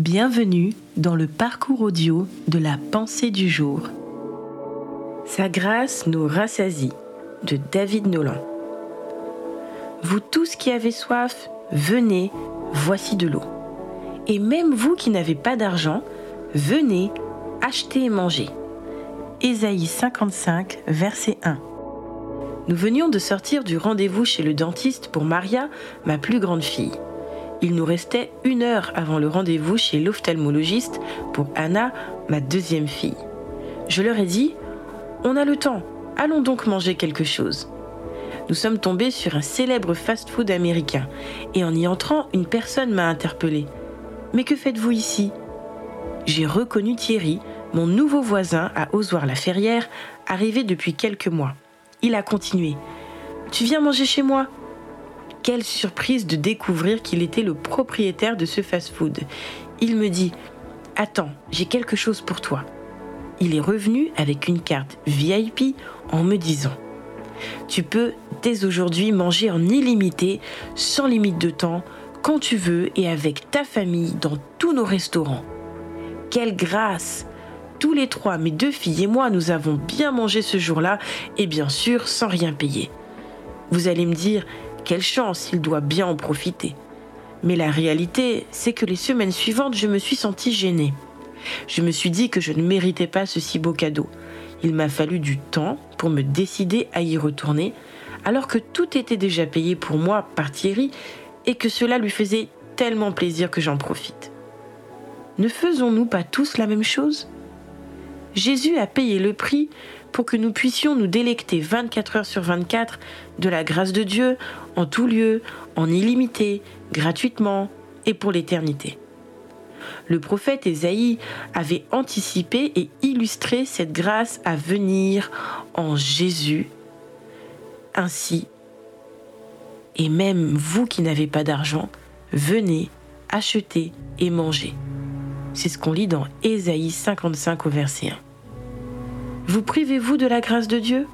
Bienvenue dans le parcours audio de la pensée du jour. Sa grâce nous rassasie de David Nolan. Vous tous qui avez soif, venez, voici de l'eau. Et même vous qui n'avez pas d'argent, venez, achetez et mangez. Ésaïe 55, verset 1. Nous venions de sortir du rendez-vous chez le dentiste pour Maria, ma plus grande fille. Il nous restait une heure avant le rendez-vous chez l'ophtalmologiste pour Anna, ma deuxième fille. Je leur ai dit On a le temps, allons donc manger quelque chose. Nous sommes tombés sur un célèbre fast-food américain et en y entrant, une personne m'a interpellé. Mais que faites-vous ici? J'ai reconnu Thierry, mon nouveau voisin à Ozoir-la-Ferrière, arrivé depuis quelques mois. Il a continué. Tu viens manger chez moi? Quelle surprise de découvrir qu'il était le propriétaire de ce fast-food. Il me dit Attends, j'ai quelque chose pour toi. Il est revenu avec une carte VIP en me disant Tu peux dès aujourd'hui manger en illimité, sans limite de temps, quand tu veux et avec ta famille dans tous nos restaurants. Quelle grâce Tous les trois, mes deux filles et moi, nous avons bien mangé ce jour-là et bien sûr sans rien payer. Vous allez me dire, quelle chance, il doit bien en profiter. Mais la réalité, c'est que les semaines suivantes, je me suis sentie gênée. Je me suis dit que je ne méritais pas ce si beau cadeau. Il m'a fallu du temps pour me décider à y retourner, alors que tout était déjà payé pour moi par Thierry et que cela lui faisait tellement plaisir que j'en profite. Ne faisons-nous pas tous la même chose? Jésus a payé le prix pour que nous puissions nous délecter 24 heures sur 24 de la grâce de Dieu en tout lieu, en illimité, gratuitement et pour l'éternité. Le prophète Ésaïe avait anticipé et illustré cette grâce à venir en Jésus. Ainsi, et même vous qui n'avez pas d'argent, venez, achetez et mangez. C'est ce qu'on lit dans Ésaïe 55 au verset 1. Vous privez-vous de la grâce de Dieu?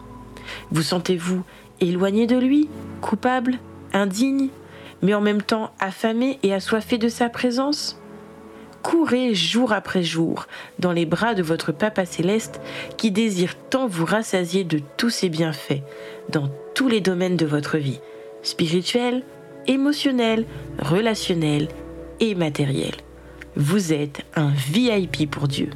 Vous sentez-vous éloigné de lui, coupable, indigne, mais en même temps affamé et assoiffé de sa présence? Courez jour après jour dans les bras de votre Papa céleste qui désire tant vous rassasier de tous ses bienfaits dans tous les domaines de votre vie, spirituel, émotionnel, relationnel et matériel. Vous êtes un VIP pour Dieu.